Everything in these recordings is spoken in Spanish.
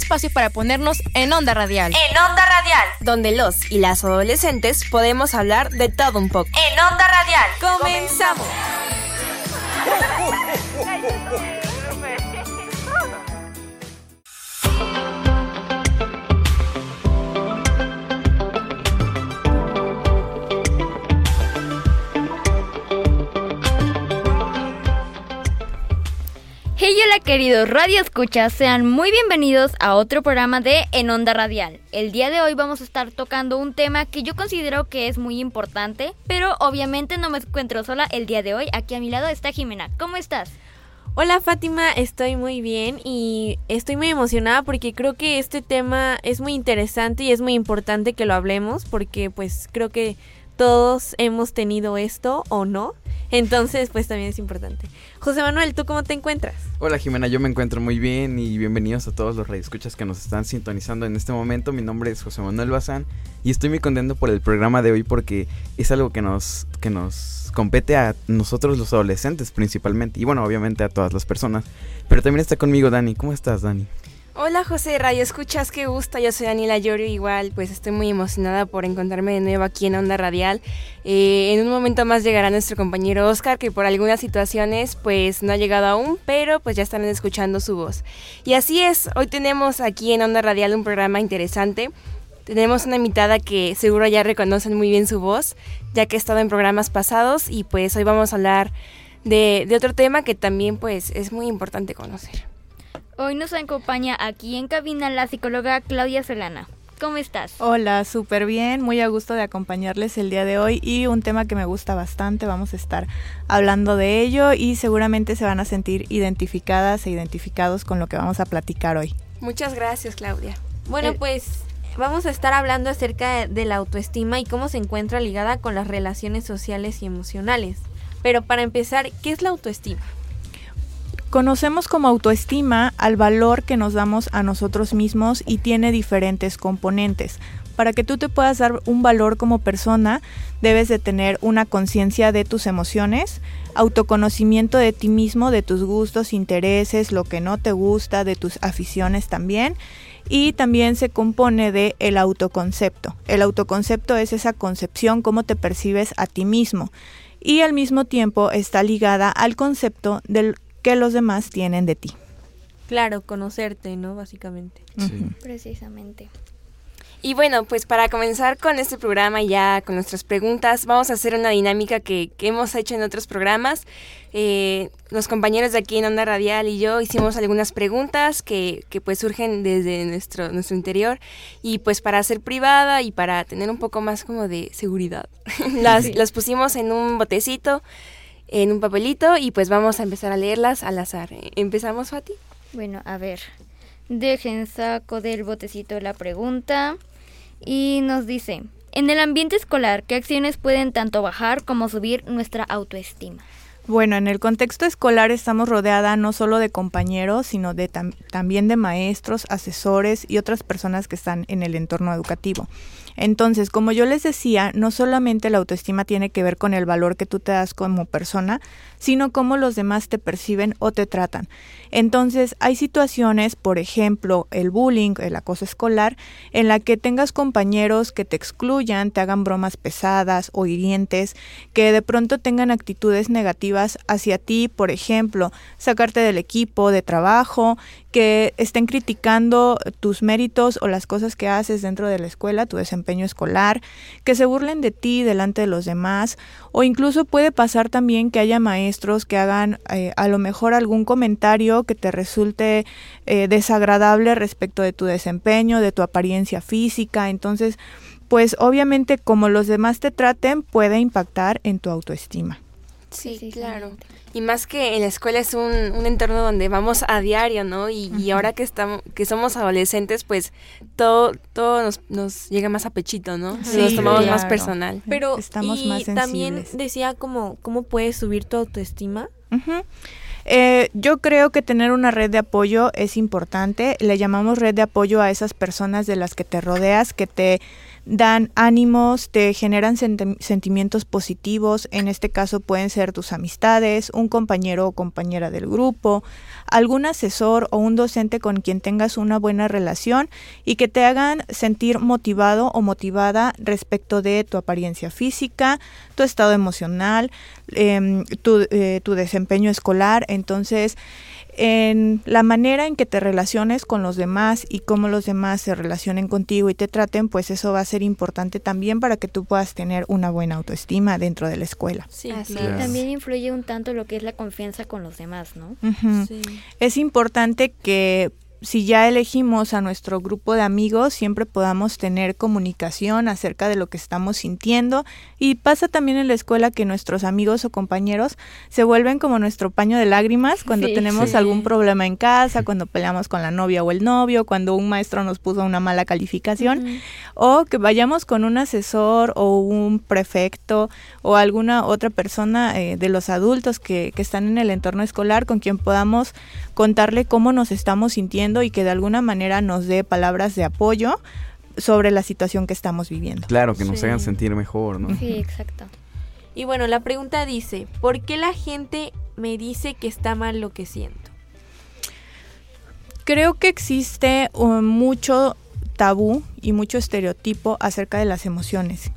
espacio para ponernos en onda radial. En onda radial. Donde los y las adolescentes podemos hablar de todo un poco. En onda radial. Comenzamos. hola queridos Radio Escuchas, sean muy bienvenidos a otro programa de En Onda Radial. El día de hoy vamos a estar tocando un tema que yo considero que es muy importante, pero obviamente no me encuentro sola el día de hoy. Aquí a mi lado está Jimena. ¿Cómo estás? Hola Fátima, estoy muy bien y estoy muy emocionada porque creo que este tema es muy interesante y es muy importante que lo hablemos porque pues creo que todos hemos tenido esto o no. Entonces, pues también es importante. José Manuel, ¿tú cómo te encuentras? Hola Jimena, yo me encuentro muy bien y bienvenidos a todos los radioescuchas que nos están sintonizando en este momento. Mi nombre es José Manuel Bazán y estoy muy contento por el programa de hoy porque es algo que nos, que nos compete a nosotros los adolescentes principalmente y bueno, obviamente a todas las personas. Pero también está conmigo Dani. ¿Cómo estás, Dani? Hola José Radio, escuchas qué gusto, yo soy Daniela Llorio, igual pues estoy muy emocionada por encontrarme de nuevo aquí en Onda Radial. Eh, en un momento más llegará nuestro compañero Oscar, que por algunas situaciones pues no ha llegado aún, pero pues ya estarán escuchando su voz. Y así es, hoy tenemos aquí en Onda Radial un programa interesante. Tenemos una invitada que seguro ya reconocen muy bien su voz, ya que ha estado en programas pasados y pues hoy vamos a hablar de, de otro tema que también pues es muy importante conocer. Hoy nos acompaña aquí en cabina la psicóloga Claudia Solana. ¿Cómo estás? Hola, súper bien, muy a gusto de acompañarles el día de hoy y un tema que me gusta bastante, vamos a estar hablando de ello y seguramente se van a sentir identificadas e identificados con lo que vamos a platicar hoy. Muchas gracias, Claudia. Bueno, eh, pues vamos a estar hablando acerca de la autoestima y cómo se encuentra ligada con las relaciones sociales y emocionales. Pero para empezar, ¿qué es la autoestima? Conocemos como autoestima al valor que nos damos a nosotros mismos y tiene diferentes componentes. Para que tú te puedas dar un valor como persona, debes de tener una conciencia de tus emociones, autoconocimiento de ti mismo, de tus gustos, intereses, lo que no te gusta, de tus aficiones también. Y también se compone de el autoconcepto. El autoconcepto es esa concepción, cómo te percibes a ti mismo. Y al mismo tiempo está ligada al concepto del que los demás tienen de ti. Claro, conocerte, ¿no? Básicamente. Sí. Precisamente. Y bueno, pues para comenzar con este programa ya con nuestras preguntas, vamos a hacer una dinámica que, que hemos hecho en otros programas. Eh, los compañeros de aquí en Onda Radial y yo hicimos algunas preguntas que, que, pues surgen desde nuestro, nuestro interior y pues para ser privada y para tener un poco más como de seguridad, las, sí. las pusimos en un botecito en un papelito y pues vamos a empezar a leerlas al azar. ¿Empezamos, Fati? Bueno, a ver. Dejen saco del botecito la pregunta y nos dice, en el ambiente escolar, ¿qué acciones pueden tanto bajar como subir nuestra autoestima? Bueno, en el contexto escolar estamos rodeada no solo de compañeros, sino de tam también de maestros, asesores y otras personas que están en el entorno educativo. Entonces, como yo les decía, no solamente la autoestima tiene que ver con el valor que tú te das como persona, sino cómo los demás te perciben o te tratan. Entonces, hay situaciones, por ejemplo, el bullying, el acoso escolar, en la que tengas compañeros que te excluyan, te hagan bromas pesadas o hirientes, que de pronto tengan actitudes negativas hacia ti, por ejemplo, sacarte del equipo de trabajo, que estén criticando tus méritos o las cosas que haces dentro de la escuela, tu desempeño escolar, que se burlen de ti delante de los demás, o incluso puede pasar también que haya maestros que hagan eh, a lo mejor algún comentario que te resulte eh, desagradable respecto de tu desempeño, de tu apariencia física, entonces pues obviamente como los demás te traten puede impactar en tu autoestima. Sí, claro. Y más que en la escuela es un, un entorno donde vamos a diario, ¿no? Y, uh -huh. y, ahora que estamos, que somos adolescentes, pues todo, todo nos, nos llega más a pechito, ¿no? Sí, nos tomamos claro. más personal. Pero Estamos y más también decía como cómo puedes subir tu autoestima. Uh -huh. Eh, yo creo que tener una red de apoyo es importante. Le llamamos red de apoyo a esas personas de las que te rodeas, que te dan ánimos, te generan sentimientos positivos, en este caso pueden ser tus amistades, un compañero o compañera del grupo, algún asesor o un docente con quien tengas una buena relación y que te hagan sentir motivado o motivada respecto de tu apariencia física, tu estado emocional, em, tu, eh, tu desempeño escolar. Entonces, en la manera en que te relaciones con los demás y cómo los demás se relacionen contigo y te traten, pues eso va a ser importante también para que tú puedas tener una buena autoestima dentro de la escuela. Sí, también influye un tanto lo que es la confianza con los demás, ¿no? sí. Es importante que si ya elegimos a nuestro grupo de amigos, siempre podamos tener comunicación acerca de lo que estamos sintiendo. Y pasa también en la escuela que nuestros amigos o compañeros se vuelven como nuestro paño de lágrimas cuando tenemos algún problema en casa, cuando peleamos con la novia o el novio, cuando un maestro nos puso una mala calificación, o que vayamos con un asesor o un prefecto o alguna otra persona eh, de los adultos que, que están en el entorno escolar con quien podamos contarle cómo nos estamos sintiendo y que de alguna manera nos dé palabras de apoyo sobre la situación que estamos viviendo. Claro, que nos hagan sentir mejor, ¿no? Sí, exacto. Y bueno, la pregunta dice, ¿por qué la gente me dice que está mal lo que siento? Creo que existe um, mucho tabú y mucho estereotipo acerca de las emociones.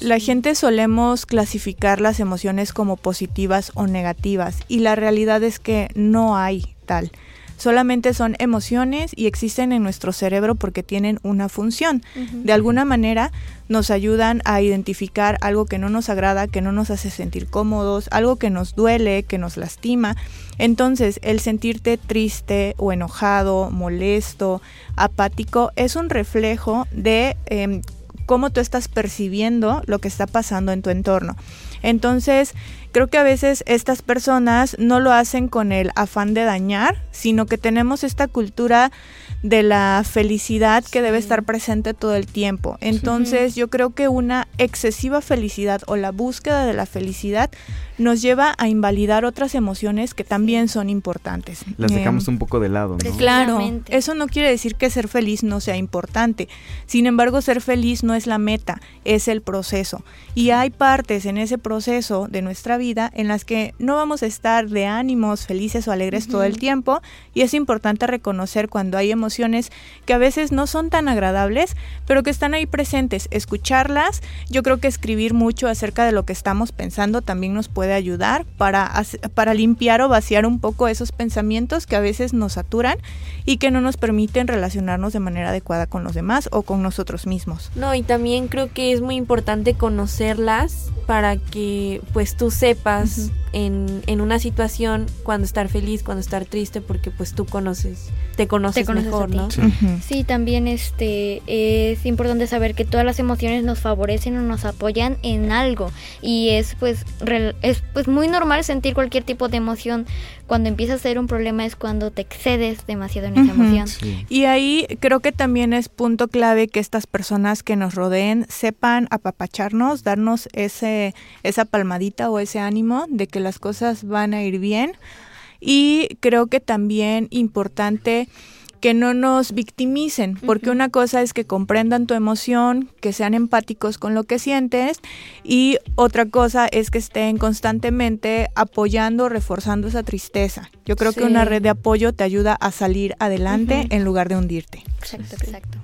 La gente solemos clasificar las emociones como positivas o negativas y la realidad es que no hay tal. Solamente son emociones y existen en nuestro cerebro porque tienen una función. De alguna manera nos ayudan a identificar algo que no nos agrada, que no nos hace sentir cómodos, algo que nos duele, que nos lastima. Entonces, el sentirte triste o enojado, molesto, apático, es un reflejo de em, cómo tú estás percibiendo lo que está pasando en tu entorno. Entonces, creo que a veces estas personas no lo hacen con el afán de dañar, sino que tenemos esta cultura de la felicidad que debe estar presente todo el tiempo. Entonces, yo creo que una excesiva felicidad o la búsqueda de la felicidad nos lleva a invalidar otras emociones que también son importantes. Las em, dejamos un poco de lado, ¿no? Claro, eso no quiere decir que ser feliz no sea importante. Sin embargo, ser feliz no es la meta, es el proceso. Y hay partes en ese proceso de nuestra vida en las que no vamos a estar de ánimos felices o alegres todo el tiempo y es importante reconocer cuando hay emociones que a veces no son tan agradables, pero que están ahí presentes, escucharlas. Yo creo que escribir mucho acerca de lo que estamos pensando también nos puede puede ayudar para, para limpiar o vaciar un poco esos pensamientos que a veces nos saturan y que no nos permiten relacionarnos de manera adecuada con los demás o con nosotros mismos. No, y también creo que es muy importante conocerlas para que pues tú sepas en, en, una situación cuando estar feliz, cuando estar triste, porque pues tú conoces, te conoces, mejor, ¿no? Sí. también este es importante saber que todas las emociones nos favorecen o nos apoyan en algo y es pues es pues muy normal sentir cualquier tipo de emoción. Cuando empieza a ser un problema es cuando te excedes demasiado en esa emoción. Y ahí creo que también es punto clave que estas personas que nos rodeen sepan apapacharnos, darnos ese esa palmadita o ese ánimo de que las cosas van a ir bien. Y creo que también importante que no nos victimicen, porque una cosa es que comprendan tu emoción, que sean empáticos con lo que sientes y otra cosa es que estén constantemente apoyando, reforzando esa tristeza. Yo creo que una red de apoyo te ayuda a salir adelante en lugar de hundirte. Exacto, exacto.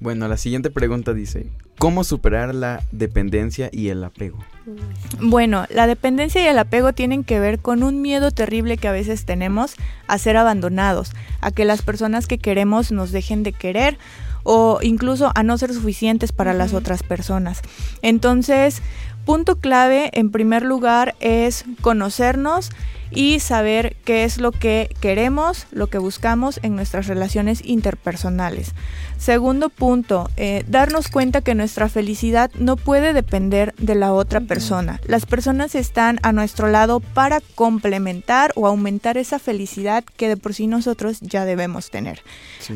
Bueno, la siguiente pregunta dice, ¿cómo superar la dependencia y el apego? Bueno, la dependencia y el apego tienen que ver con un miedo terrible que a veces tenemos a ser abandonados, a que las personas que queremos nos dejen de querer o incluso a no ser suficientes para las otras personas. Entonces, punto clave en primer lugar es conocernos y saber qué es lo que queremos, lo que buscamos en nuestras relaciones interpersonales. Segundo punto, eh, darnos cuenta que nuestra felicidad no puede depender de la otra persona. Las personas están a nuestro lado para complementar o aumentar esa felicidad que de por sí nosotros ya debemos tener.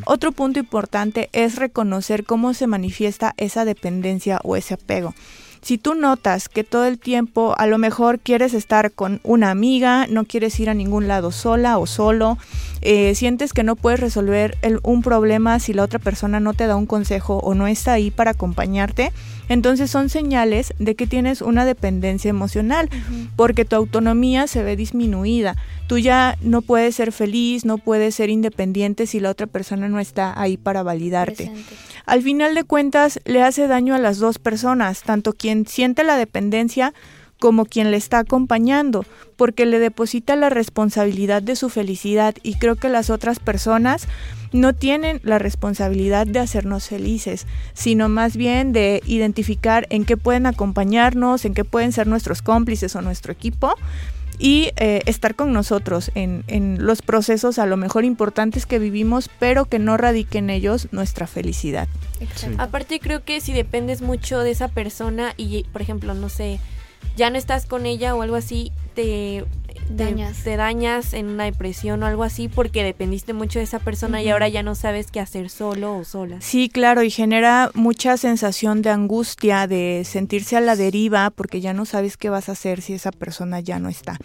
Otro punto importante es reconocer cómo se manifiesta esa dependencia o ese apego. Si tú notas que todo el tiempo a lo mejor quieres estar con una amiga, no quieres ir a ningún lado sola o solo, eh, sientes que no puedes resolver un problema si la otra persona no te da un consejo o no está ahí para acompañarte, entonces son señales de que tienes una dependencia emocional, porque tu autonomía se ve disminuida. Tú ya no puedes ser feliz, no puedes ser independiente si la otra persona no está ahí para validarte. Al final de cuentas, le hace daño a las dos personas, tanto quien siente la dependencia como quien le está acompañando, porque le deposita la responsabilidad de su felicidad y creo que las otras personas no tienen la responsabilidad de hacernos felices, sino más bien de identificar en qué pueden acompañarnos, en qué pueden ser nuestros cómplices o nuestro equipo y eh, estar con nosotros en, en, los procesos a lo mejor importantes que vivimos, pero que no radique en ellos nuestra felicidad. Aparte creo que si dependes mucho de esa persona y, por ejemplo, no sé, ya no estás con ella o algo así, te dañas. Te, dañas en una depresión o algo así porque dependiste mucho de esa persona y ahora ya no sabes qué hacer solo o sola. Sí, claro, y genera mucha sensación de angustia, de sentirse a la deriva porque ya no sabes qué vas a hacer si esa persona ya no está.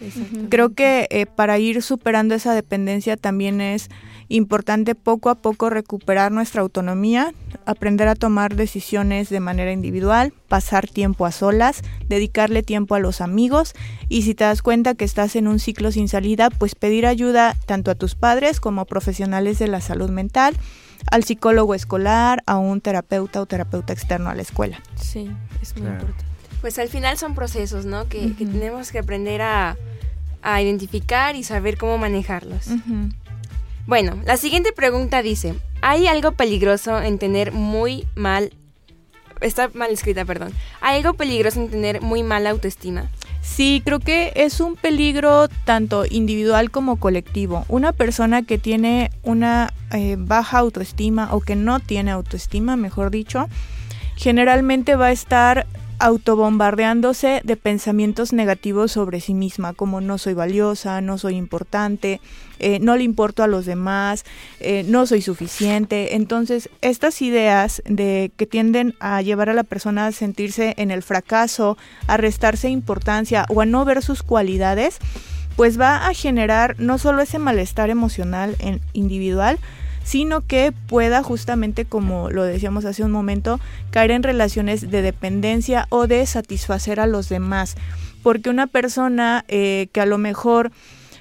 Creo que eh, para ir superando esa dependencia también es importante poco a poco recuperar nuestra autonomía, aprender a tomar decisiones de manera individual, pasar tiempo a solas, dedicarle tiempo a los amigos y si te das cuenta que estás en un ciclo sin salida, pues pedir ayuda tanto a tus padres como a profesionales de la salud mental, al psicólogo escolar, a un terapeuta o terapeuta externo a la escuela. Sí, es muy importante. Pues al final son procesos, ¿no? Que, tenemos que aprender a, identificar y saber cómo manejarlos. Bueno, la siguiente pregunta dice, ¿hay algo peligroso en tener muy mal... Está mal escrita, perdón. ¿Hay algo peligroso en tener muy mala autoestima? Sí, creo que es un peligro tanto individual como colectivo. Una persona que tiene una eh, baja autoestima o que no tiene autoestima, mejor dicho, generalmente va a estar autobombardeándose de pensamientos negativos sobre sí misma, como no soy valiosa, no soy importante, eh, no le importo a los demás, eh, no soy suficiente. Entonces, estas ideas de que tienden a llevar a la persona a sentirse en el fracaso, a restarse importancia o a no ver sus cualidades, pues va a generar no solo ese malestar emocional en individual, sino que pueda justamente, como lo decíamos hace un momento, caer en relaciones de dependencia o de satisfacer a los demás. Porque una persona eh, que a lo mejor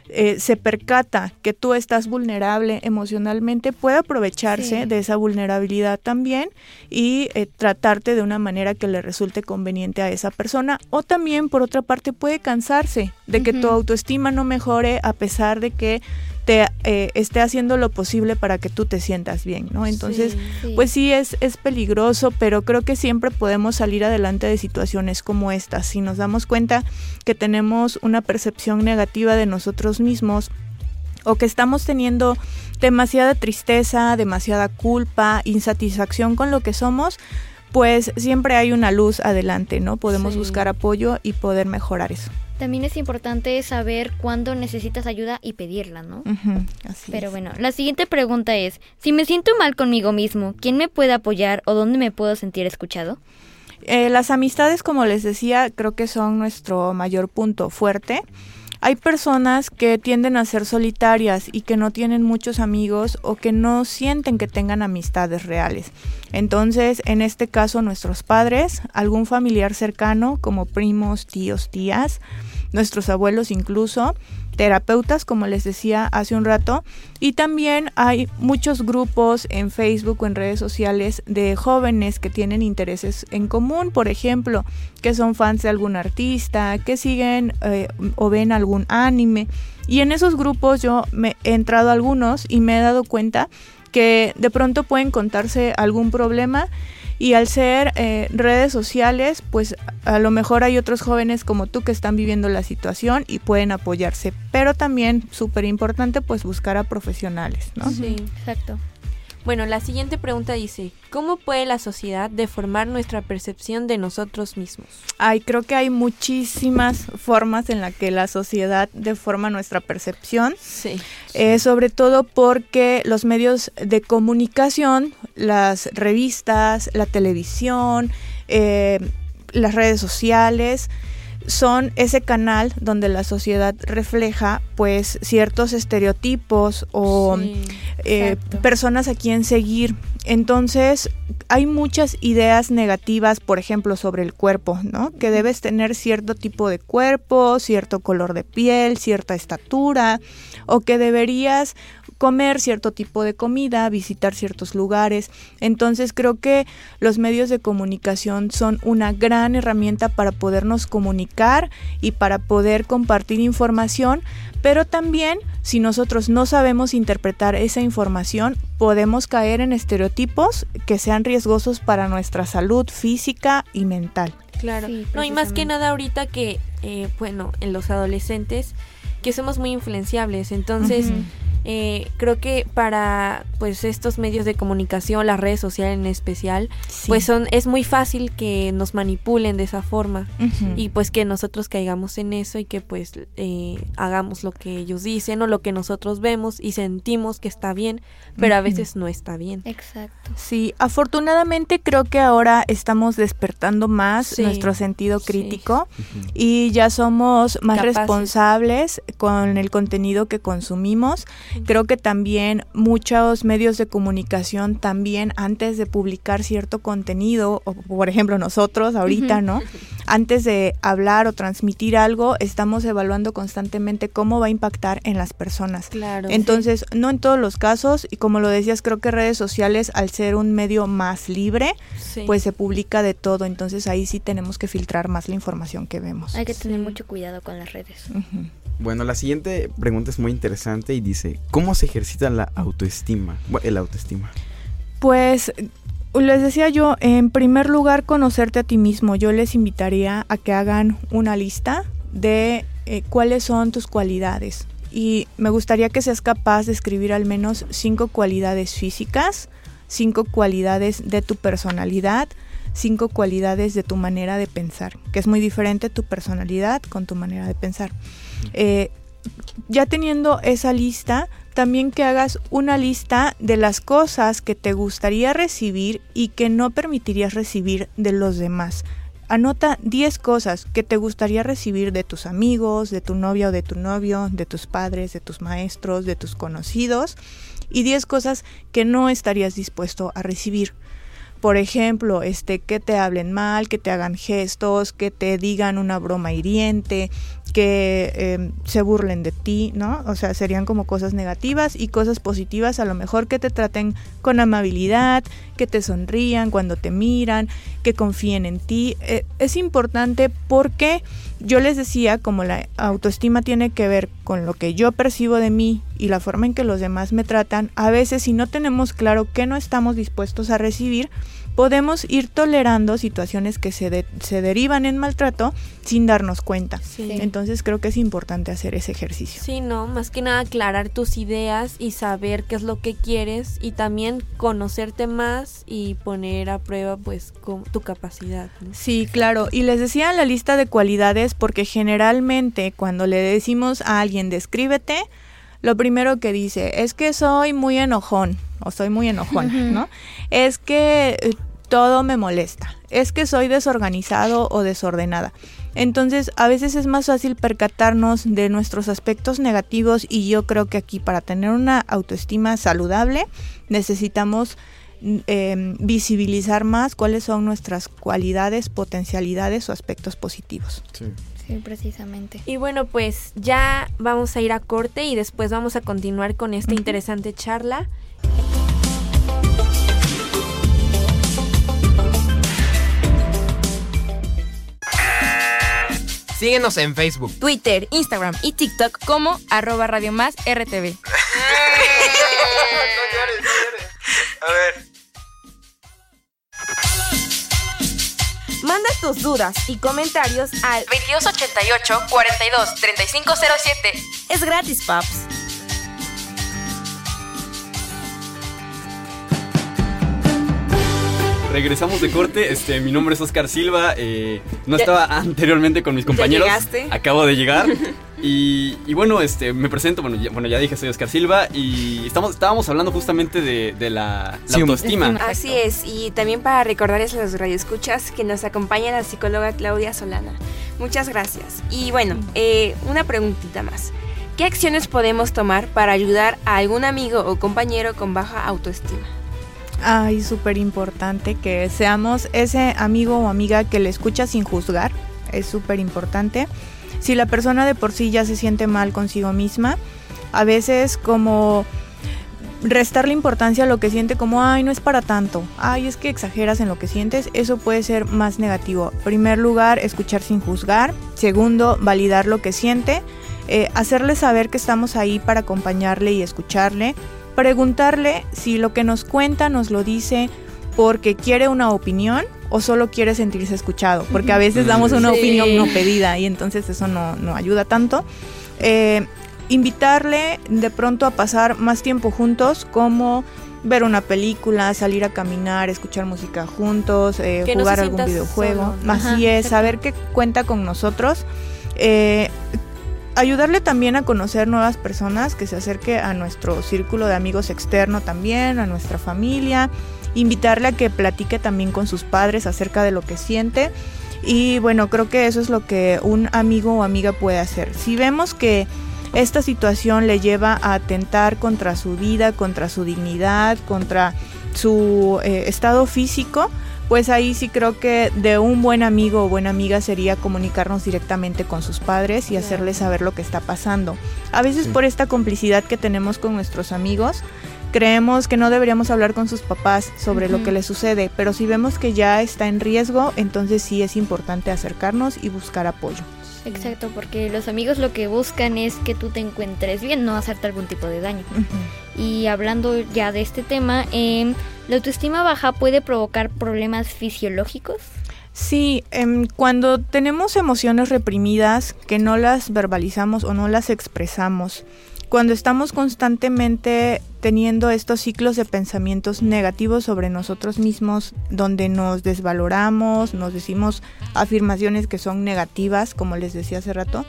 eh, se percata que tú estás vulnerable emocionalmente, puede aprovecharse de esa vulnerabilidad también y eh, tratarte de una manera que le resulte conveniente a esa persona. O también, por otra parte, puede cansarse de que tu autoestima no mejore a pesar de que te eh, esté haciendo lo posible para que tú te sientas bien, ¿no? Entonces, pues sí es, es peligroso, pero creo que siempre podemos salir adelante de situaciones como estas. Si nos damos cuenta que tenemos una percepción negativa de nosotros mismos, o que estamos teniendo demasiada tristeza, demasiada culpa, insatisfacción con lo que somos, pues siempre hay una luz adelante, ¿no? Podemos buscar apoyo y poder mejorar eso. También es importante saber cuándo necesitas ayuda y pedirla, ¿no? Pero bueno, la siguiente pregunta es, si me siento mal conmigo mismo, ¿quién me puede apoyar o dónde me puedo sentir escuchado? Eh, las amistades, como les decía, creo que son nuestro mayor punto fuerte. Hay personas que tienden a ser solitarias y que no tienen muchos amigos o que no sienten que tengan amistades reales. Entonces, en este caso, nuestros padres, algún familiar cercano como primos, tíos, tías, nuestros abuelos incluso, terapeutas, como les decía hace un rato, y también hay muchos grupos en Facebook o en redes sociales de jóvenes que tienen intereses en común, por ejemplo, que son fans de algún artista, que siguen eh, o ven algún anime. Y en esos grupos yo me he entrado a algunos y me he dado cuenta que de pronto pueden contarse algún problema y al ser eh, redes sociales, pues a lo mejor hay otros jóvenes como tú que están viviendo la situación y pueden apoyarse. Pero también, súper importante, pues buscar a profesionales, ¿no? Sí, exacto. Bueno, la siguiente pregunta dice, ¿cómo puede la sociedad deformar nuestra percepción de nosotros mismos? Ay, creo que hay muchísimas formas en las que la sociedad deforma nuestra percepción. Sí. Eh, sobre todo porque los medios de comunicación, las revistas, la televisión, eh, las redes sociales, son ese canal donde la sociedad refleja pues ciertos estereotipos o Sí, eh, personas a quien seguir. Entonces, hay muchas ideas negativas, por ejemplo, sobre el cuerpo, ¿no? Que debes tener cierto tipo de cuerpo, cierto color de piel, cierta estatura, o que deberías comer cierto tipo de comida, visitar ciertos lugares. Entonces, creo que los medios de comunicación son una gran herramienta para podernos comunicar y para poder compartir información, pero también si nosotros no sabemos interpretar esa información, podemos caer en estereotipos que sean riesgosos para nuestra salud física y mental. Claro. Sí, no, y más que nada ahorita que, eh, bueno, en los adolescentes, que somos muy influenciables. Entonces. Eh, creo que para pues estos medios de comunicación, las redes sociales en especial, pues son es muy fácil que nos manipulen de esa forma. Y pues que nosotros caigamos en eso y que pues eh, hagamos lo que ellos dicen o lo que nosotros vemos y sentimos que está bien, pero a veces no está bien. Exacto. Sí, afortunadamente creo que ahora estamos despertando más Sí, nuestro sentido sí. crítico y ya somos más Capaces. responsables con el contenido que consumimos. Creo que también muchos medios de comunicación también antes de publicar cierto contenido, o por ejemplo nosotros ahorita, ¿no? Antes de hablar o transmitir algo, estamos evaluando constantemente cómo va a impactar en las personas. Claro. Entonces, no en todos los casos, y como lo decías, creo que redes sociales, al ser un medio más libre, Sí. pues se publica de todo. Entonces ahí sí tenemos que filtrar más la información que vemos. Hay que tener Sí. mucho cuidado con las redes. Bueno, la siguiente pregunta es muy interesante y dice, ¿cómo se ejercita la autoestima? El autoestima. Pues les decía yo, en primer lugar, conocerte a ti mismo. Yo les invitaría a que hagan una lista de eh, cuáles son tus cualidades. Y me gustaría que seas capaz de escribir al menos cinco cualidades físicas, cinco cualidades de tu personalidad, cinco cualidades de tu manera de pensar, que es muy diferente tu personalidad con tu manera de pensar. Eh, ya teniendo esa lista, también que hagas una lista de las cosas que te gustaría recibir y que no permitirías recibir de los demás. Anota 10 cosas que te gustaría recibir de tus amigos, de tu novia o de tu novio, de tus padres, de tus maestros, de tus conocidos y 10 cosas que no estarías dispuesto a recibir. Por ejemplo, este que te hablen mal, que te hagan gestos, que te digan una broma hiriente, que eh, se burlen de ti, ¿no? O sea, serían como cosas negativas y cosas positivas, a lo mejor que te traten con amabilidad, que te sonrían cuando te miran, que confíen en ti. Eh, es importante porque yo les decía, como la autoestima tiene que ver con lo que yo percibo de mí y la forma en que los demás me tratan, a veces si no tenemos claro qué no estamos dispuestos a recibir, podemos ir tolerando situaciones que se, de- se derivan en maltrato sin darnos cuenta. Sí. Entonces creo que es importante hacer ese ejercicio. Sí, no, más que nada aclarar tus ideas y saber qué es lo que quieres y también conocerte más y poner a prueba pues con tu capacidad. ¿no? Sí, claro. Y les decía la lista de cualidades porque generalmente cuando le decimos a alguien descríbete, lo primero que dice es que soy muy enojón o soy muy enojón, ¿no? Es que eh, todo me molesta, es que soy desorganizado o desordenada. Entonces, a veces es más fácil percatarnos de nuestros aspectos negativos y yo creo que aquí para tener una autoestima saludable necesitamos eh, visibilizar más cuáles son nuestras cualidades, potencialidades o aspectos positivos. Sí. Sí, precisamente. Y bueno, pues ya vamos a ir a corte y después vamos a continuar con esta interesante charla. Síguenos en Facebook. Twitter, Instagram y TikTok como arroba Radio Más RTV. tus dudas y comentarios al 2288 42 3507. Es gratis, paps. Regresamos de corte, este, mi nombre es Oscar Silva, eh, no estaba anteriormente con mis compañeros, llegaste? acabo de llegar y, y bueno, este, me presento, bueno ya, bueno, ya dije, soy Oscar Silva y estamos, estábamos hablando justamente de, de la, la Sí, un- autoestima. Así es, y también para recordarles a los radioescuchas que nos acompaña la psicóloga Claudia Solana. Muchas gracias. Y bueno, eh, una preguntita más. ¿Qué acciones podemos tomar para ayudar a algún amigo o compañero con baja autoestima? Ay, súper importante que seamos ese amigo o amiga que le escucha sin juzgar. Es súper importante. Si la persona de por sí ya se siente mal consigo misma, a veces como restarle importancia a lo que siente como, ay, no es para tanto, ay, es que exageras en lo que sientes, eso puede ser más negativo. Primer lugar, escuchar sin juzgar. Segundo, validar lo que siente. Eh, hacerle saber que estamos ahí para acompañarle y escucharle. Preguntarle si lo que nos cuenta nos lo dice porque quiere una opinión o solo quiere sentirse escuchado, porque a veces damos una Sí. opinión no pedida y entonces eso no, no ayuda tanto. Eh, invitarle de pronto a pasar más tiempo juntos, como ver una película, salir a caminar, escuchar música juntos, eh, no jugar algún videojuego. Así Ajá, es, saber que cuenta con nosotros. Eh, ayudarle también a conocer nuevas personas, que se acerque a nuestro círculo de amigos externo también, a nuestra familia, invitarle a que platique también con sus padres acerca de lo que siente. Y bueno, creo que eso es lo que un amigo o amiga puede hacer. Si vemos que esta situación le lleva a atentar contra su vida, contra su dignidad, contra su eh, estado físico, pues ahí sí creo que de un buen amigo o buena amiga sería comunicarnos directamente con sus padres y hacerles saber lo que está pasando. A veces Sí. por esta complicidad que tenemos con nuestros amigos, creemos que no deberíamos hablar con sus papás sobre lo que les sucede, pero si vemos que ya está en riesgo, entonces sí es importante acercarnos y buscar apoyo. Exacto, porque los amigos lo que buscan es que tú te encuentres bien, no hacerte algún tipo de daño. Y hablando ya de este tema, em, ¿la autoestima baja puede provocar problemas fisiológicos? Sí, em, cuando tenemos emociones reprimidas que no las verbalizamos o no las expresamos, cuando estamos constantemente teniendo estos ciclos de pensamientos negativos sobre nosotros mismos, donde nos desvaloramos, nos decimos afirmaciones que son negativas, como les decía hace rato,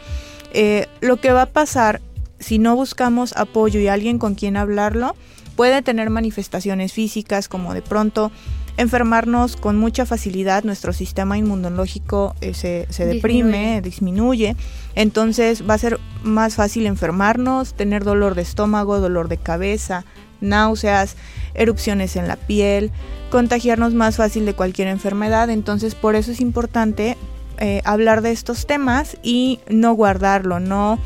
eh, lo que va a pasar si no buscamos apoyo y alguien con quien hablarlo, puede tener manifestaciones físicas como de pronto enfermarnos con mucha facilidad, nuestro sistema inmunológico eh, se, se deprime, disminuye, entonces va a ser más fácil enfermarnos, tener dolor de estómago, dolor de cabeza, náuseas, erupciones en la piel, contagiarnos más fácil de cualquier enfermedad, entonces por eso es importante eh, hablar de estos temas y no guardarlo, no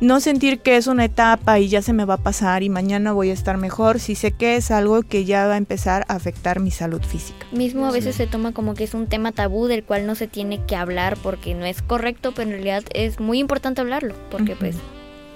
no sentir que es una etapa y ya se me va a pasar y mañana voy a estar mejor si sé que es algo que ya va a empezar a afectar mi salud física. Mismo a veces se toma como que es un tema tabú del cual no se tiene que hablar porque no es correcto, pero en realidad es muy importante hablarlo, porque pues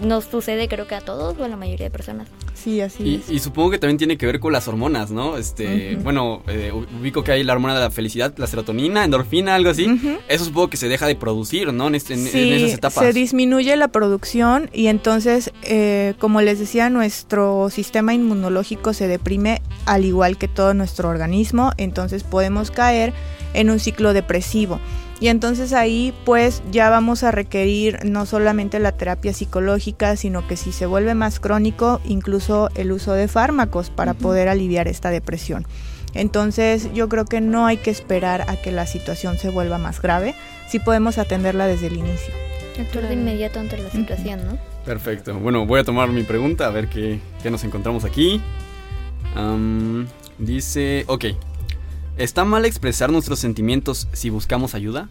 nos sucede creo que a todos o a la mayoría de personas. Sí, así Y, es. y supongo que también tiene que ver con las hormonas, ¿no? Este, bueno, eh, ubico que hay la hormona de la felicidad, la serotonina, endorfina, algo así. Eso supongo que se deja de producir, ¿no? En, este- en- en esas etapas. se disminuye la producción y entonces, eh, como les decía, nuestro sistema inmunológico se deprime al igual que todo nuestro organismo, entonces podemos caer en un ciclo depresivo. Y entonces ahí pues ya vamos a requerir no solamente la terapia psicológica, sino que si se vuelve más crónico, incluso el uso de fármacos para poder aliviar esta depresión. Entonces yo creo que no hay que esperar a que la situación se vuelva más grave, sí podemos atenderla desde el inicio. Actuar de inmediato ante la situación, ¿no? Perfecto. Bueno, voy a tomar mi pregunta a ver qué, qué nos encontramos aquí. Dice, ok. ¿Está mal expresar nuestros sentimientos si buscamos ayuda?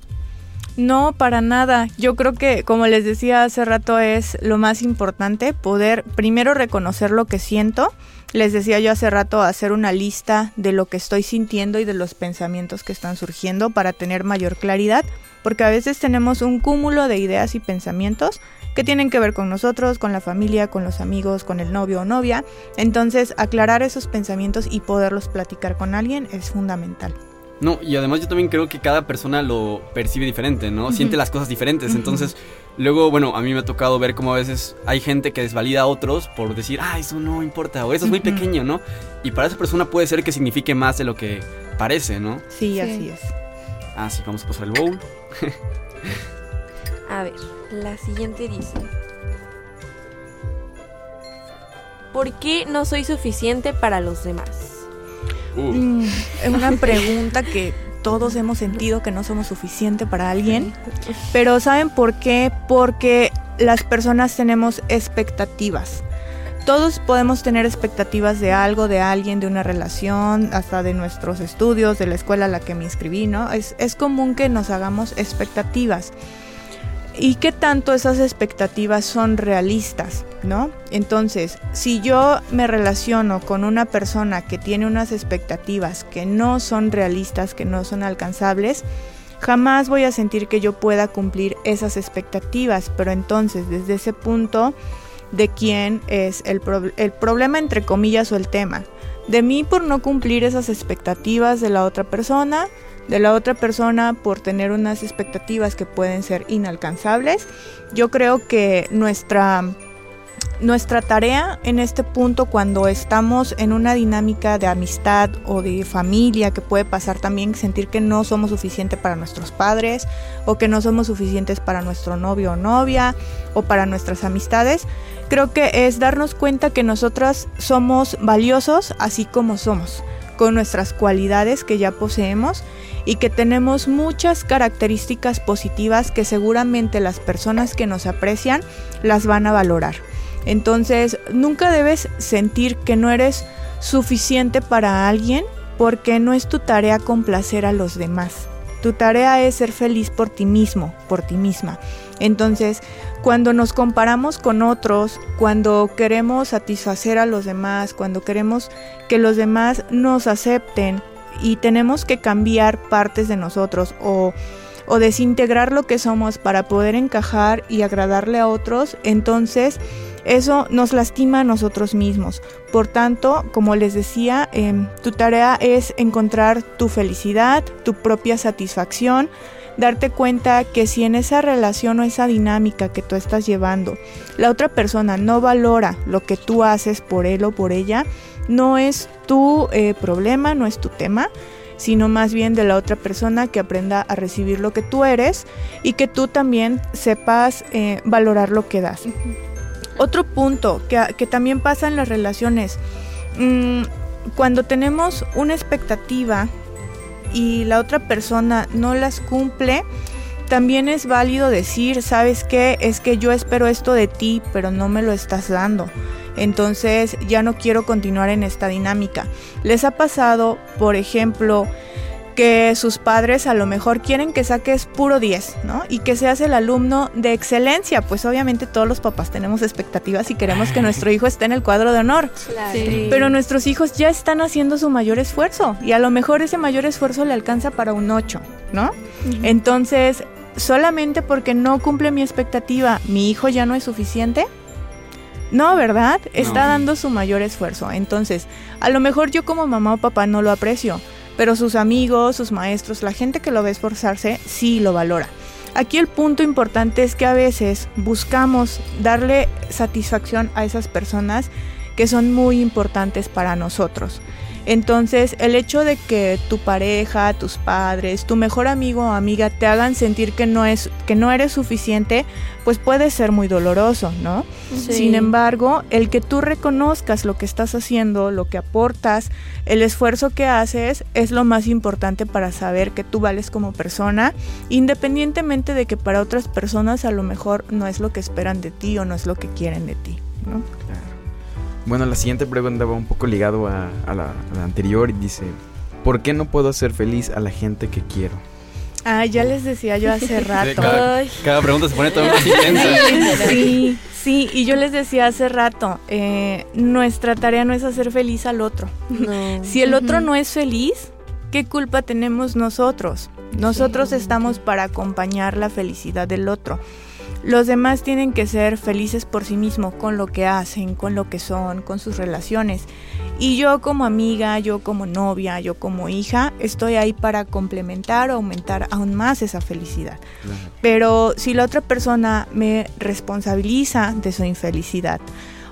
No, para nada. Yo creo que, como les decía hace rato, es lo más importante poder primero reconocer lo que siento. Les decía yo hace rato hacer una lista de lo que estoy sintiendo y de los pensamientos que están surgiendo para tener mayor claridad, porque a veces tenemos un cúmulo de ideas y pensamientos que tienen que ver con nosotros, con la familia, con los amigos, con el novio o novia. Entonces, aclarar esos pensamientos y poderlos platicar con alguien es fundamental. No, y además yo también creo que cada persona lo percibe diferente, ¿no? Siente las cosas diferentes. Entonces, luego, bueno, a mí me ha tocado ver cómo a veces hay gente que desvalida a otros por decir, ah, eso no importa, o eso es muy pequeño, ¿no? Y para esa persona puede ser que signifique más de lo que parece, ¿no? Sí, Sí. así es. Ah, sí, vamos a pasar el bowl. A ver, la siguiente dice. ¿Por qué no soy suficiente para los demás? Uh, Mm, es una pregunta que todos hemos sentido que no somos suficiente para alguien. Pero ¿saben por qué? Porque las personas tenemos expectativas. Todos podemos tener expectativas de algo, de alguien, de una relación, hasta de nuestros estudios, de la escuela a la que me inscribí, ¿no? Es, es común que nos hagamos expectativas. ¿Y qué tanto esas expectativas son realistas, no? Entonces, si yo me relaciono con una persona que tiene unas expectativas que no son realistas, que no son alcanzables, jamás voy a sentir que yo pueda cumplir esas expectativas, pero entonces desde ese punto de quién es el, el problema entre comillas o el tema. De mí por no cumplir esas expectativas de la otra persona, de la otra persona por tener unas expectativas que pueden ser inalcanzables. Yo creo que nuestra nuestra tarea en este punto cuando estamos en una dinámica de amistad o de familia que puede pasar también sentir que no somos suficientes para nuestros padres o que no somos suficientes para nuestro novio o novia o para nuestras amistades, creo que es darnos cuenta que nosotras somos valiosos así como somos, con nuestras cualidades que ya poseemos y que tenemos muchas características positivas que seguramente las personas que nos aprecian las van a valorar. Entonces, nunca debes sentir que no eres suficiente para alguien porque no es tu tarea complacer a los demás. Tu tarea es ser feliz por ti mismo, por ti misma. Entonces, cuando nos comparamos con otros, cuando queremos satisfacer a los demás, cuando queremos que los demás nos acepten y tenemos que cambiar partes de nosotros o, o desintegrar lo que somos para poder encajar y agradarle a otros, entonces eso nos lastima a nosotros mismos. Por tanto, como les decía, em, tu tarea es encontrar tu felicidad, tu propia satisfacción, darte cuenta que si en esa relación o esa dinámica que tú estás llevando, la otra persona no valora lo que tú haces por él o por ella, no es tu eh, problema, no es tu tema, sino más bien de la otra persona que aprenda a recibir lo que tú eres y que tú también sepas eh, valorar lo que das. Otro punto que, también pasa en las relaciones, mm, cuando tenemos una expectativa y la otra persona no las cumple, también es válido decir, ¿sabes qué? Es que yo espero esto de ti, pero no me lo estás dando. Entonces ya no quiero continuar en esta dinámica. ¿Les ha pasado, por ejemplo, que sus padres a lo mejor quieren que saques puro 10, ¿no? Y que seas el alumno de excelencia, pues obviamente todos los papás tenemos expectativas y queremos que nuestro hijo esté en el cuadro de honor. Pero nuestros hijos ya están haciendo su mayor esfuerzo y a lo mejor ese mayor esfuerzo le alcanza para un 8, ¿no? Entonces, solamente porque no cumple mi expectativa, mi hijo ya no es suficiente. No, ¿verdad? Está dando su mayor esfuerzo. Entonces, a lo mejor yo como mamá o papá no lo aprecio, pero sus amigos, sus maestros, la gente que lo ve esforzarse, sí lo valora. Aquí el punto importante es que a veces buscamos darle satisfacción a esas personas que son muy importantes para nosotros. Entonces, el hecho de que tu pareja, tus padres, tu mejor amigo o amiga te hagan sentir que no es que no eres suficiente, pues puede ser muy doloroso, ¿no? Sin embargo, el que tú reconozcas lo que estás haciendo, lo que aportas, el esfuerzo que haces es lo más importante para saber que tú vales como persona, independientemente de que para otras personas a lo mejor no es lo que esperan de ti o no es lo que quieren de ti, ¿no? Bueno, la siguiente pregunta va un poco ligado a, la, anterior y dice, ¿por qué no puedo hacer feliz a la gente que quiero? Ah, ya les decía yo hace rato. cada, pregunta se pone todo más intensa. Sí, sí, y yo les decía hace rato, eh, nuestra tarea no es hacer feliz al otro. Si el otro no es feliz, ¿qué culpa tenemos nosotros? Nosotros estamos para acompañar la felicidad del otro. Los demás tienen que ser felices por sí mismos, con lo que hacen, con lo que son, con sus relaciones. Y yo como amiga, yo como novia, yo como hija, estoy ahí para complementar o aumentar aún más esa felicidad. Pero si la otra persona me responsabiliza de su infelicidad,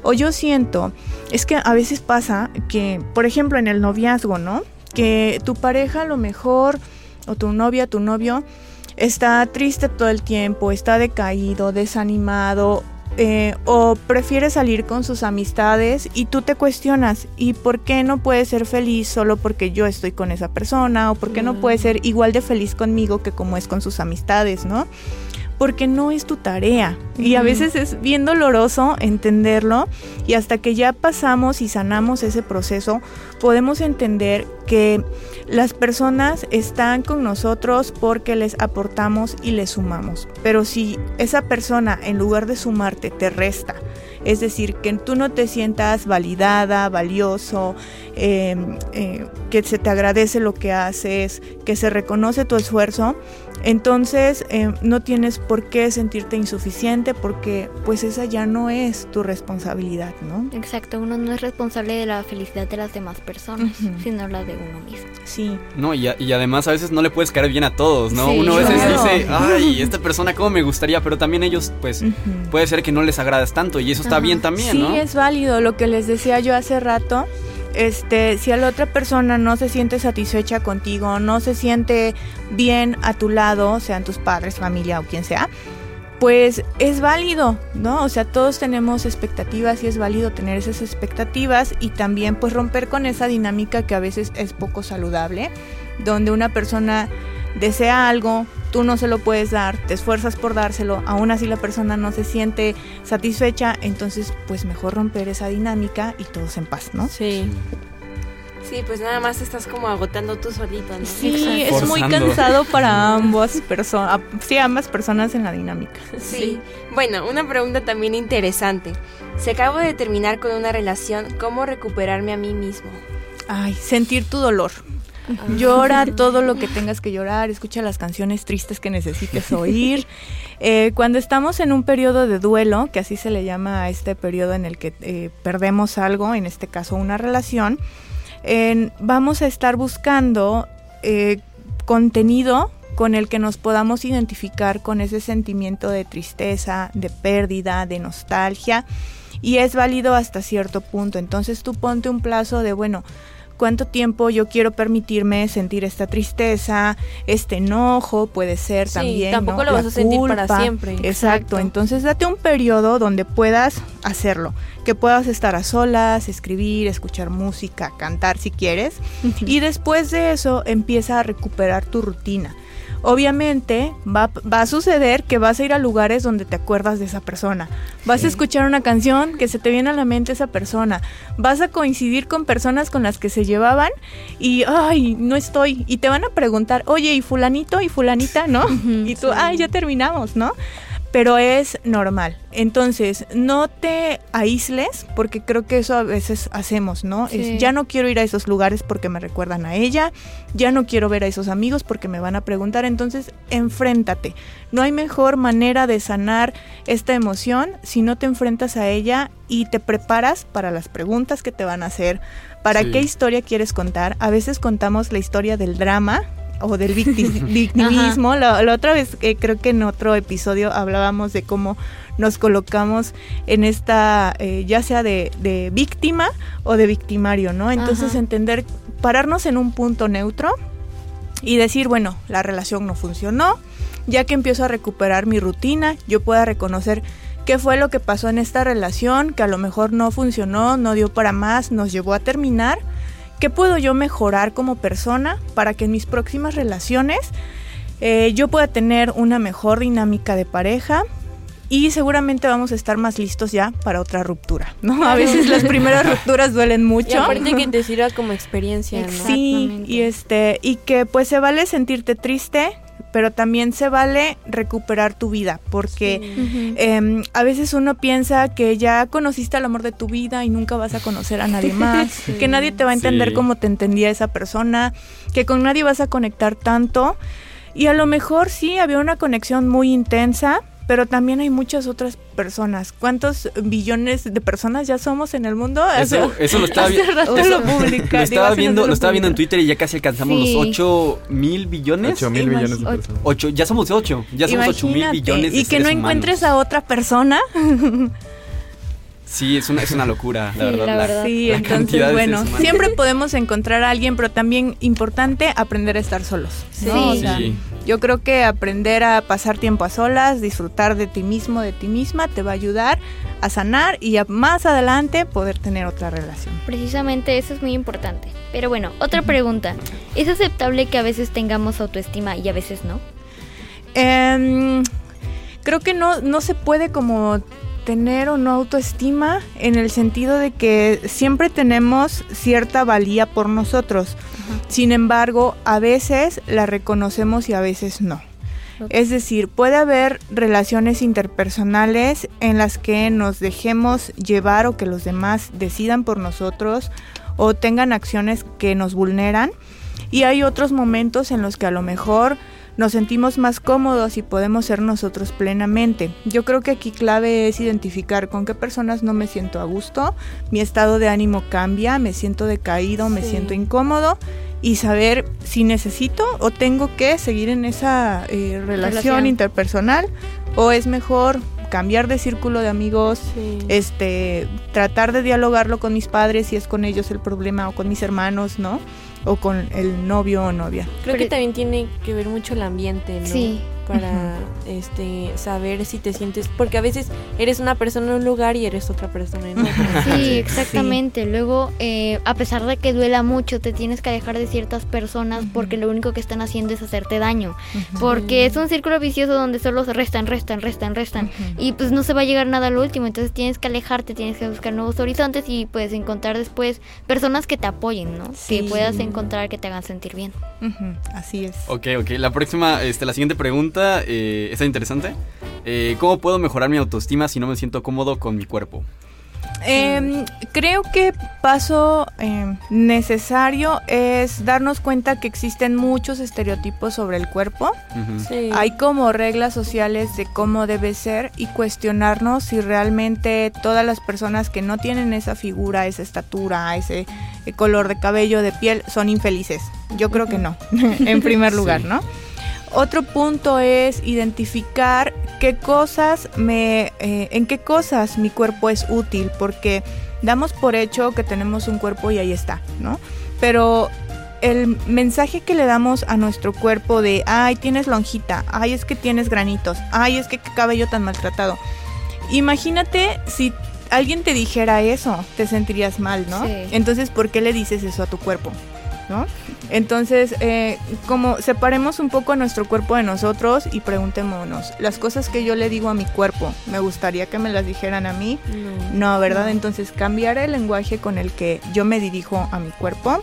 o yo siento, es que a veces pasa que, por ejemplo, en el noviazgo, ¿no? Que tu pareja a lo mejor, o tu novia, tu novio, está triste todo el tiempo, está decaído, desanimado eh, o prefiere salir con sus amistades y tú te cuestionas, ¿y por qué no puede ser feliz solo porque yo estoy con esa persona? ¿O por qué no puede ser igual de feliz conmigo que como es con sus amistades, no? Porque no es tu tarea. Y a veces es bien doloroso entenderlo y hasta que ya pasamos y sanamos ese proceso, podemos entender que las personas están con nosotros porque les aportamos y les sumamos. Pero si esa persona en lugar de sumarte te resta, es decir, que tú no te sientas validada, valioso, em, eh, que se te agradece lo que haces, que se reconoce tu esfuerzo, entonces em, no tienes por qué sentirte insuficiente porque pues esa ya no es tu responsabilidad, ¿no? Exacto, uno no es responsable de la felicidad de las demás personas, sino la de uno mismo. Sí. No, y, y, además a veces no le puedes caer bien a todos, ¿no? Sí, uno a veces claro. dice, ay, esta persona cómo me gustaría, pero también ellos, pues, puede ser que no les agrades tanto y eso está bien también, sí, ¿no? es válido lo que les decía yo hace rato. Este, si a la otra persona no se siente satisfecha contigo, no se siente bien a tu lado, sean tus padres, familia o quien sea, pues es válido, ¿no? O sea, todos tenemos expectativas y es válido tener esas expectativas y también pues romper con esa dinámica que a veces es poco saludable, donde una persona desea algo, tú no se lo puedes dar, te esfuerzas por dárselo, aún así la persona no se siente satisfecha, entonces pues mejor romper esa dinámica y todos en paz, ¿no? Sí. Sí, pues nada más estás como agotando tú solito, ¿no? Sí, es muy cansado para ambas personas, sí, ambas personas en la dinámica. Sí. Bueno, una pregunta también interesante. Si acabo de terminar con una relación, ¿cómo recuperarme a mí mismo? Ay, sentir tu dolor. Llora todo lo que tengas que llorar, escucha las canciones tristes que necesites oír. Eh, cuando estamos en un periodo de duelo, que así se le llama a este periodo en el que eh, perdemos algo, en este caso una relación, vamos a estar buscando eh, contenido con el que nos podamos identificar con ese sentimiento de tristeza, de pérdida, de nostalgia. Y es válido hasta cierto punto. Entonces tú ponte un plazo de, bueno, cuánto tiempo yo quiero permitirme sentir esta tristeza, este enojo, puede ser Sí, también. tampoco ¿no? lo La vas a sentir para culpa. siempre. Exacto. Exacto. entonces date un periodo donde puedas hacerlo, que puedas estar a solas, escribir, escuchar música, cantar si quieres, y después de eso empieza a recuperar tu rutina. Obviamente va, va a suceder que vas a ir a lugares donde te acuerdas de esa persona. Vas a escuchar una canción que se te viene a la mente esa persona. Vas a coincidir con personas con las que se llevaban y, ay, no estoy. Y te van a preguntar, oye, ¿y fulanito y fulanita, no? y tú, ay, ya terminamos, ¿no? Pero es normal. Entonces, no te aísles, porque creo que eso a veces hacemos, ¿no? Sí. Es, ya no quiero ir a esos lugares porque me recuerdan a ella, ya no quiero ver a esos amigos porque me van a preguntar. Entonces, enfréntate. No hay mejor manera de sanar esta emoción si no te enfrentas a ella y te preparas para las preguntas que te van a hacer, para Sí. qué historia quieres contar. A veces contamos la historia del drama o del victi- victimismo. La, la otra vez, eh, creo que en otro episodio hablábamos de cómo nos colocamos en esta, eh, ya sea de, de víctima o de victimario, ¿no? Entonces Ajá. entender, pararnos en un punto neutro y decir, bueno, la relación no funcionó, ya que empiezo a recuperar mi rutina, yo pueda reconocer qué fue lo que pasó en esta relación, que a lo mejor no funcionó, no dio para más, nos llevó a terminar, qué puedo yo mejorar como persona para que en mis próximas relaciones eh, yo pueda tener una mejor dinámica de pareja. Y seguramente vamos a estar más listos ya para otra ruptura, ¿no? A veces las primeras rupturas duelen mucho. Y aparte que te sirva como experiencia, ¿no? Sí, y este, y que pues se vale sentirte triste, pero también se vale recuperar tu vida, porque em, a veces uno piensa que ya conociste al amor de tu vida y nunca vas a conocer a nadie más, que nadie te va a entender Sí. como te entendía esa persona, que con nadie vas a conectar tanto, y a lo mejor sí había una conexión muy intensa. Pero también hay muchas otras personas. ¿Cuántos billones de personas ya somos en el mundo? Eso, Hace- eso lo estaba, vi- hace rato eso- lo publica- lo digo, estaba hace viendo, rato lo estaba viendo en. Twitter y ya casi alcanzamos Sí. los 8 mil billones. 8 mil millones de ocho- personas. Ocho, ya somos 8, ya somos 8 mil Imagínate, billones de Y que seres no humanos. encuentres a otra persona. Sí, es una, es una locura, la Sí, verdad. la verdad. Sí, la entonces bueno, humanos. siempre podemos encontrar a alguien, pero también importante aprender a estar solos. ¿no? Sí. O sea, Sí. Yo creo que aprender a pasar tiempo a solas, disfrutar de ti mismo, de ti misma, te va a ayudar a sanar y a más adelante poder tener otra relación. Precisamente eso es muy importante. Pero bueno, otra pregunta. ¿Es aceptable que a veces tengamos autoestima y a veces no? Em, creo que no, no se puede como tener o no autoestima en el sentido de que siempre tenemos cierta valía por nosotros. Sin embargo, a veces la reconocemos y a veces no. Es decir, puede haber relaciones interpersonales en las que nos dejemos llevar o que los demás decidan por nosotros o tengan acciones que nos vulneran. Y hay otros momentos en los que a lo mejor nos sentimos más cómodos y podemos ser nosotros plenamente. Yo creo que aquí clave es identificar con qué personas no me siento a gusto, mi estado de ánimo cambia, me siento decaído, me siento incómodo y saber si necesito o tengo que seguir en esa eh, relación, Relación. interpersonal o es mejor cambiar de círculo de amigos, este, tratar de dialogarlo con mis padres si es con ellos el problema o con mis hermanos, ¿no? O con el novio o novia. Creo que también tiene que ver mucho el ambiente, ¿no? Sí. Para este saber si te sientes, porque a veces eres una persona en un lugar y eres otra persona en otro. Sí, exactamente. Luego, eh, a pesar de que duela mucho, te tienes que alejar de ciertas personas porque lo único que están haciendo es hacerte daño. Porque es un círculo vicioso donde solo se restan, restan, restan, restan. Y pues no se va a llegar nada al último. Entonces tienes que alejarte, tienes que buscar nuevos horizontes y puedes encontrar después personas que te apoyen, ¿no? Sí. Que puedas encontrar que te hagan sentir bien. Así es. Ok, ok. La próxima, este, la siguiente pregunta eh, está interesante. Eh, ¿Cómo puedo mejorar mi autoestima si no me siento cómodo con mi cuerpo? Em, creo que paso em, necesario es darnos cuenta que existen muchos estereotipos sobre el cuerpo. Sí. Hay como reglas sociales de cómo debe ser y cuestionarnos si realmente todas las personas que no tienen esa figura, esa estatura, ese eh, color de cabello, de piel, son infelices. Yo creo que no, en primer lugar, Sí. ¿no? Otro punto es identificar qué cosas me, eh, en qué cosas mi cuerpo es útil, porque damos por hecho que tenemos un cuerpo y ahí está, ¿no? Pero el mensaje que le damos a nuestro cuerpo de, ay, tienes lonjita, ay, es que tienes granitos, ay, es que qué cabello tan maltratado. Imagínate si alguien te dijera eso, te sentirías mal, ¿no? Sí. Entonces, ¿por qué le dices eso a tu cuerpo? ¿No? Entonces, eh, como separemos un poco a nuestro cuerpo de nosotros y preguntémonos, las cosas que yo le digo a mi cuerpo, ¿me gustaría que me las dijeran a mí? No. No, ¿verdad? Entonces cambiar el lenguaje con el que yo me dirijo a mi cuerpo.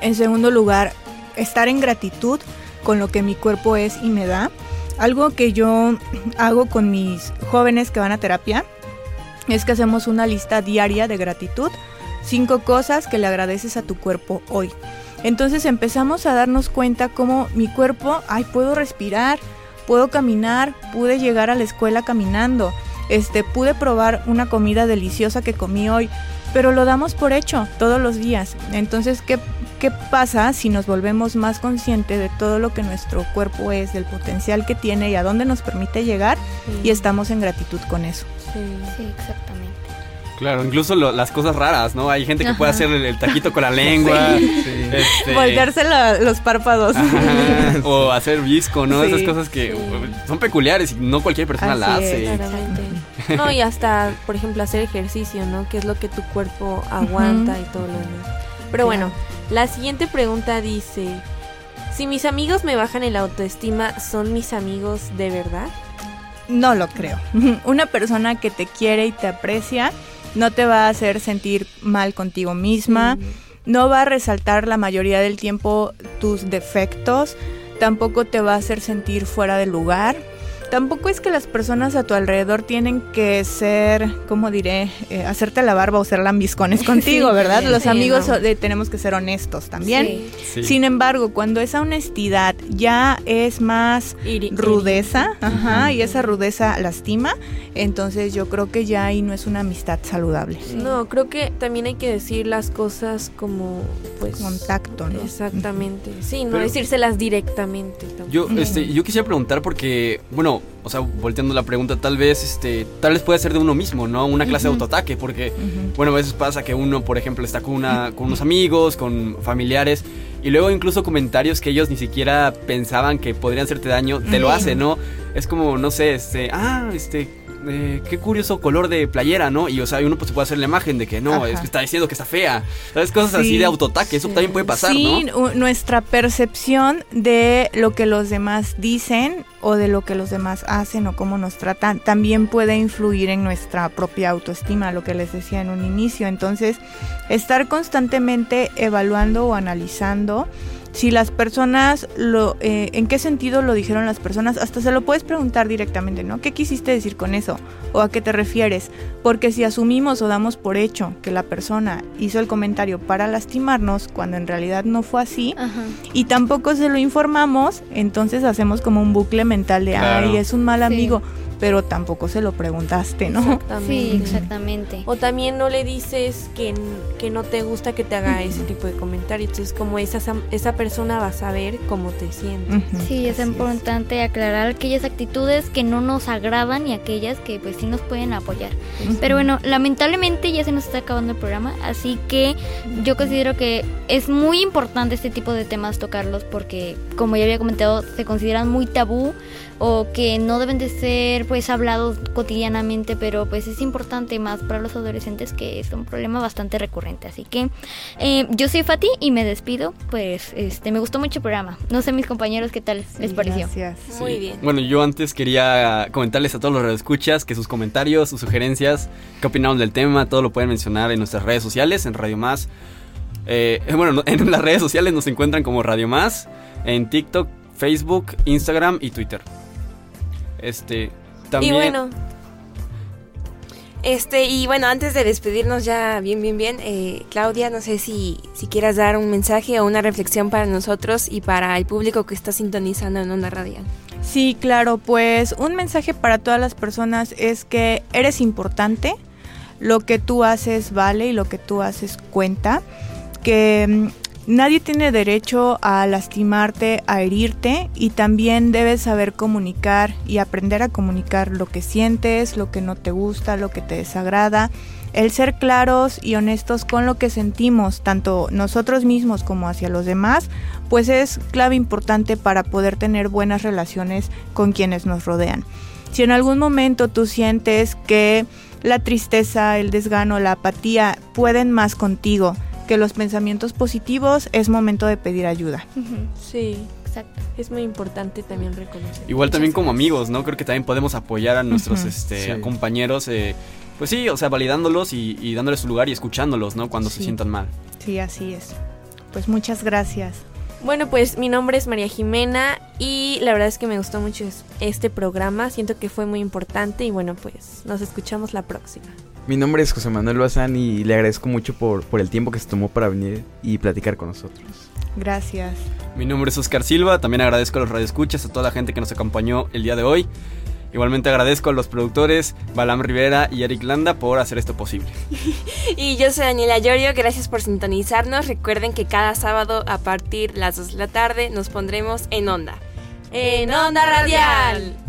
En segundo lugar, estar en gratitud con lo que mi cuerpo es y me da. Algo que yo hago con mis jóvenes que van a terapia es que hacemos una lista diaria de gratitud. Cinco cosas que le agradeces a tu cuerpo hoy. Entonces empezamos a darnos cuenta cómo mi cuerpo, ay, puedo respirar, puedo caminar, pude llegar a la escuela caminando, este, pude probar una comida deliciosa que comí hoy, pero lo damos por hecho todos los días. Entonces, ¿qué, qué pasa si nos volvemos más conscientes de todo lo que nuestro cuerpo es, del potencial que tiene y a dónde nos permite llegar y estamos en gratitud con eso? Sí. Sí, exactamente. Claro, incluso lo- las cosas raras, ¿no? Hay gente que puede Ajá. hacer el, el taquito con la lengua. este, Voltearse la- los párpados. ajá, o hacer visco, ¿no? Sí, Esas cosas que sí. uh, son peculiares y no cualquier persona la Así hace. es. Claramente. No, y hasta, por ejemplo, hacer ejercicio, ¿no? Que es lo que tu cuerpo aguanta y todo lo demás. Pero bueno, la siguiente pregunta dice, si mis amigos me bajan el autoestima, ¿son mis amigos de verdad? No lo creo. Una persona que te quiere y te aprecia no te va a hacer sentir mal contigo misma, Mm, no va a resaltar la mayoría del tiempo tus defectos, tampoco te va a hacer sentir fuera de lugar. Tampoco es que las personas a tu alrededor tienen que ser, ¿cómo diré? Eh, hacerte la barba o ser lambiscones contigo, Sí, ¿verdad? sí, Los sí, amigos no. eh, tenemos que ser honestos también. Sí. Sí. Sin embargo, cuando esa honestidad ya es más iri- rudeza, ajá, y esa rudeza lastima, entonces yo creo que ya ahí no es una amistad saludable. No, creo que también hay que decir las cosas como, pues... Contacto, ¿no? Exactamente. Sí, no Pero- decírselas directamente. tampoco. Yo, este, yo quisiera preguntar porque, bueno, o sea, volteando la pregunta, tal vez, este, tal vez puede ser de uno mismo, ¿no? Una clase de autoataque, porque, bueno, a veces pasa que uno, por ejemplo, está con una, con unos amigos, con familiares, Y luego incluso comentarios que ellos ni siquiera pensaban que podrían hacerte daño, te lo Ujú. hacen, ¿no? Es como, no sé, este, ah, este, eh, qué curioso color de playera, ¿no? Y o sea, uno pues, se puede hacer la imagen de que no, Ajá. es que está diciendo que está fea. ¿Sabes? Cosas así Sí, de autotaque, eso también puede pasar, sí, ¿no? nuestra percepción de lo que los demás dicen o de lo que los demás hacen o cómo nos tratan también puede influir en nuestra propia autoestima, lo que les decía en un inicio. Entonces, estar constantemente evaluando o analizando si las personas lo eh, en qué sentido lo dijeron las personas hasta se lo puedes preguntar directamente no qué quisiste decir con eso o a qué te refieres porque si asumimos o damos por hecho que la persona hizo el comentario para lastimarnos cuando en realidad no fue así Ajá. y tampoco se lo informamos entonces hacemos como un bucle mental de Claro. ay es un mal Sí. Pero tampoco se lo preguntaste no Sí, Exactamente. exactamente. O también no le dices que, que no te gusta que te haga ese tipo de comentarios. Entonces, como esa, esa persona va a saber cómo te sientes. Sí, es así importante aclarar aquellas actitudes que no nos agradan y aquellas que pues sí nos pueden apoyar. Pero bueno, lamentablemente ya se nos está acabando el programa, así que yo considero que es muy importante este tipo de temas tocarlos porque, como ya había comentado, se consideran muy tabú o que no deben de ser pues hablados cotidianamente, pero pues es importante más para los adolescentes que es un problema bastante recurrente. Así que eh, yo soy Fati y me despido, pues este me gustó mucho el programa. No sé mis compañeros qué tal les pareció. gracias. Muy bien. Bueno, yo antes quería comentarles a todos los radioescuchas que sus comentarios, sus sugerencias, qué opinaron del tema, todo lo pueden mencionar en nuestras redes sociales, en Radio Más. Eh, bueno, no- en las redes sociales nos encuentran como Radio Más, en TikTok, Facebook, Instagram y Twitter. Este, también... Y bueno, Este, y bueno, antes de despedirnos ya bien, bien, bien, eh, Claudia, no sé si, si quieras dar un mensaje o una reflexión para nosotros y para el público que está sintonizando en Onda Radial. Sí, claro, pues un mensaje para todas las personas es que eres importante, lo que tú haces vale y lo que tú haces cuenta, que mm, nadie tiene derecho a lastimarte, a herirte y también debes saber comunicar y aprender a comunicar lo que sientes, lo que no te gusta, lo que te desagrada. El ser claros y honestos con lo que sentimos, tanto nosotros mismos como hacia los demás, pues es clave importante para poder tener buenas relaciones con quienes nos rodean. Si en algún momento tú sientes que la tristeza, el desgano, la apatía pueden más contigo que los pensamientos positivos, es momento de pedir ayuda. Sí, Exacto. es muy importante también reconocer. Igual también como amigos, ¿no? Creo que también podemos apoyar a nuestros este, Sí. compañeros, eh, pues sí, o sea, validándolos y, y dándoles su lugar y escuchándolos, ¿no? Cuando se sientan mal. Sí, así es. Pues muchas gracias. Bueno, pues mi nombre es María Jimena y la verdad es que me gustó mucho es- este programa. Siento que fue muy importante y bueno, pues nos escuchamos la próxima. Mi nombre es José Manuel Bazán y le agradezco mucho por, por el tiempo que se tomó para venir y platicar con nosotros. Gracias. Mi nombre es Oscar Silva, también agradezco a los radioescuchas, a toda la gente que nos acompañó el día de hoy. Igualmente agradezco a los productores Balam Rivera y Eric Landa por hacer esto posible. Y yo soy Daniela Llorio, gracias por sintonizarnos. Recuerden que cada sábado a partir de las 2 de la tarde nos pondremos en Onda. En Onda Radial.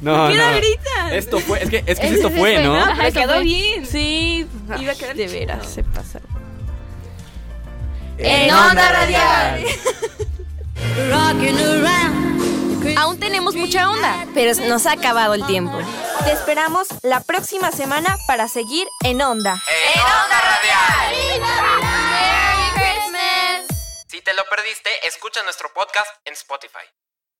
No, ¿Qué no. gritan? Esto fue, es que, es que Ese esto fue, fue, ¿no? ¿no? Pero quedó fue. bien. Sí, Iba a quedar de veras, se pasa. En Onda Radial. Aún tenemos mucha onda, pero nos ha acabado el tiempo. Te esperamos la próxima semana para seguir en Onda. En Onda Radial. Si te lo perdiste, escucha nuestro podcast en Spotify.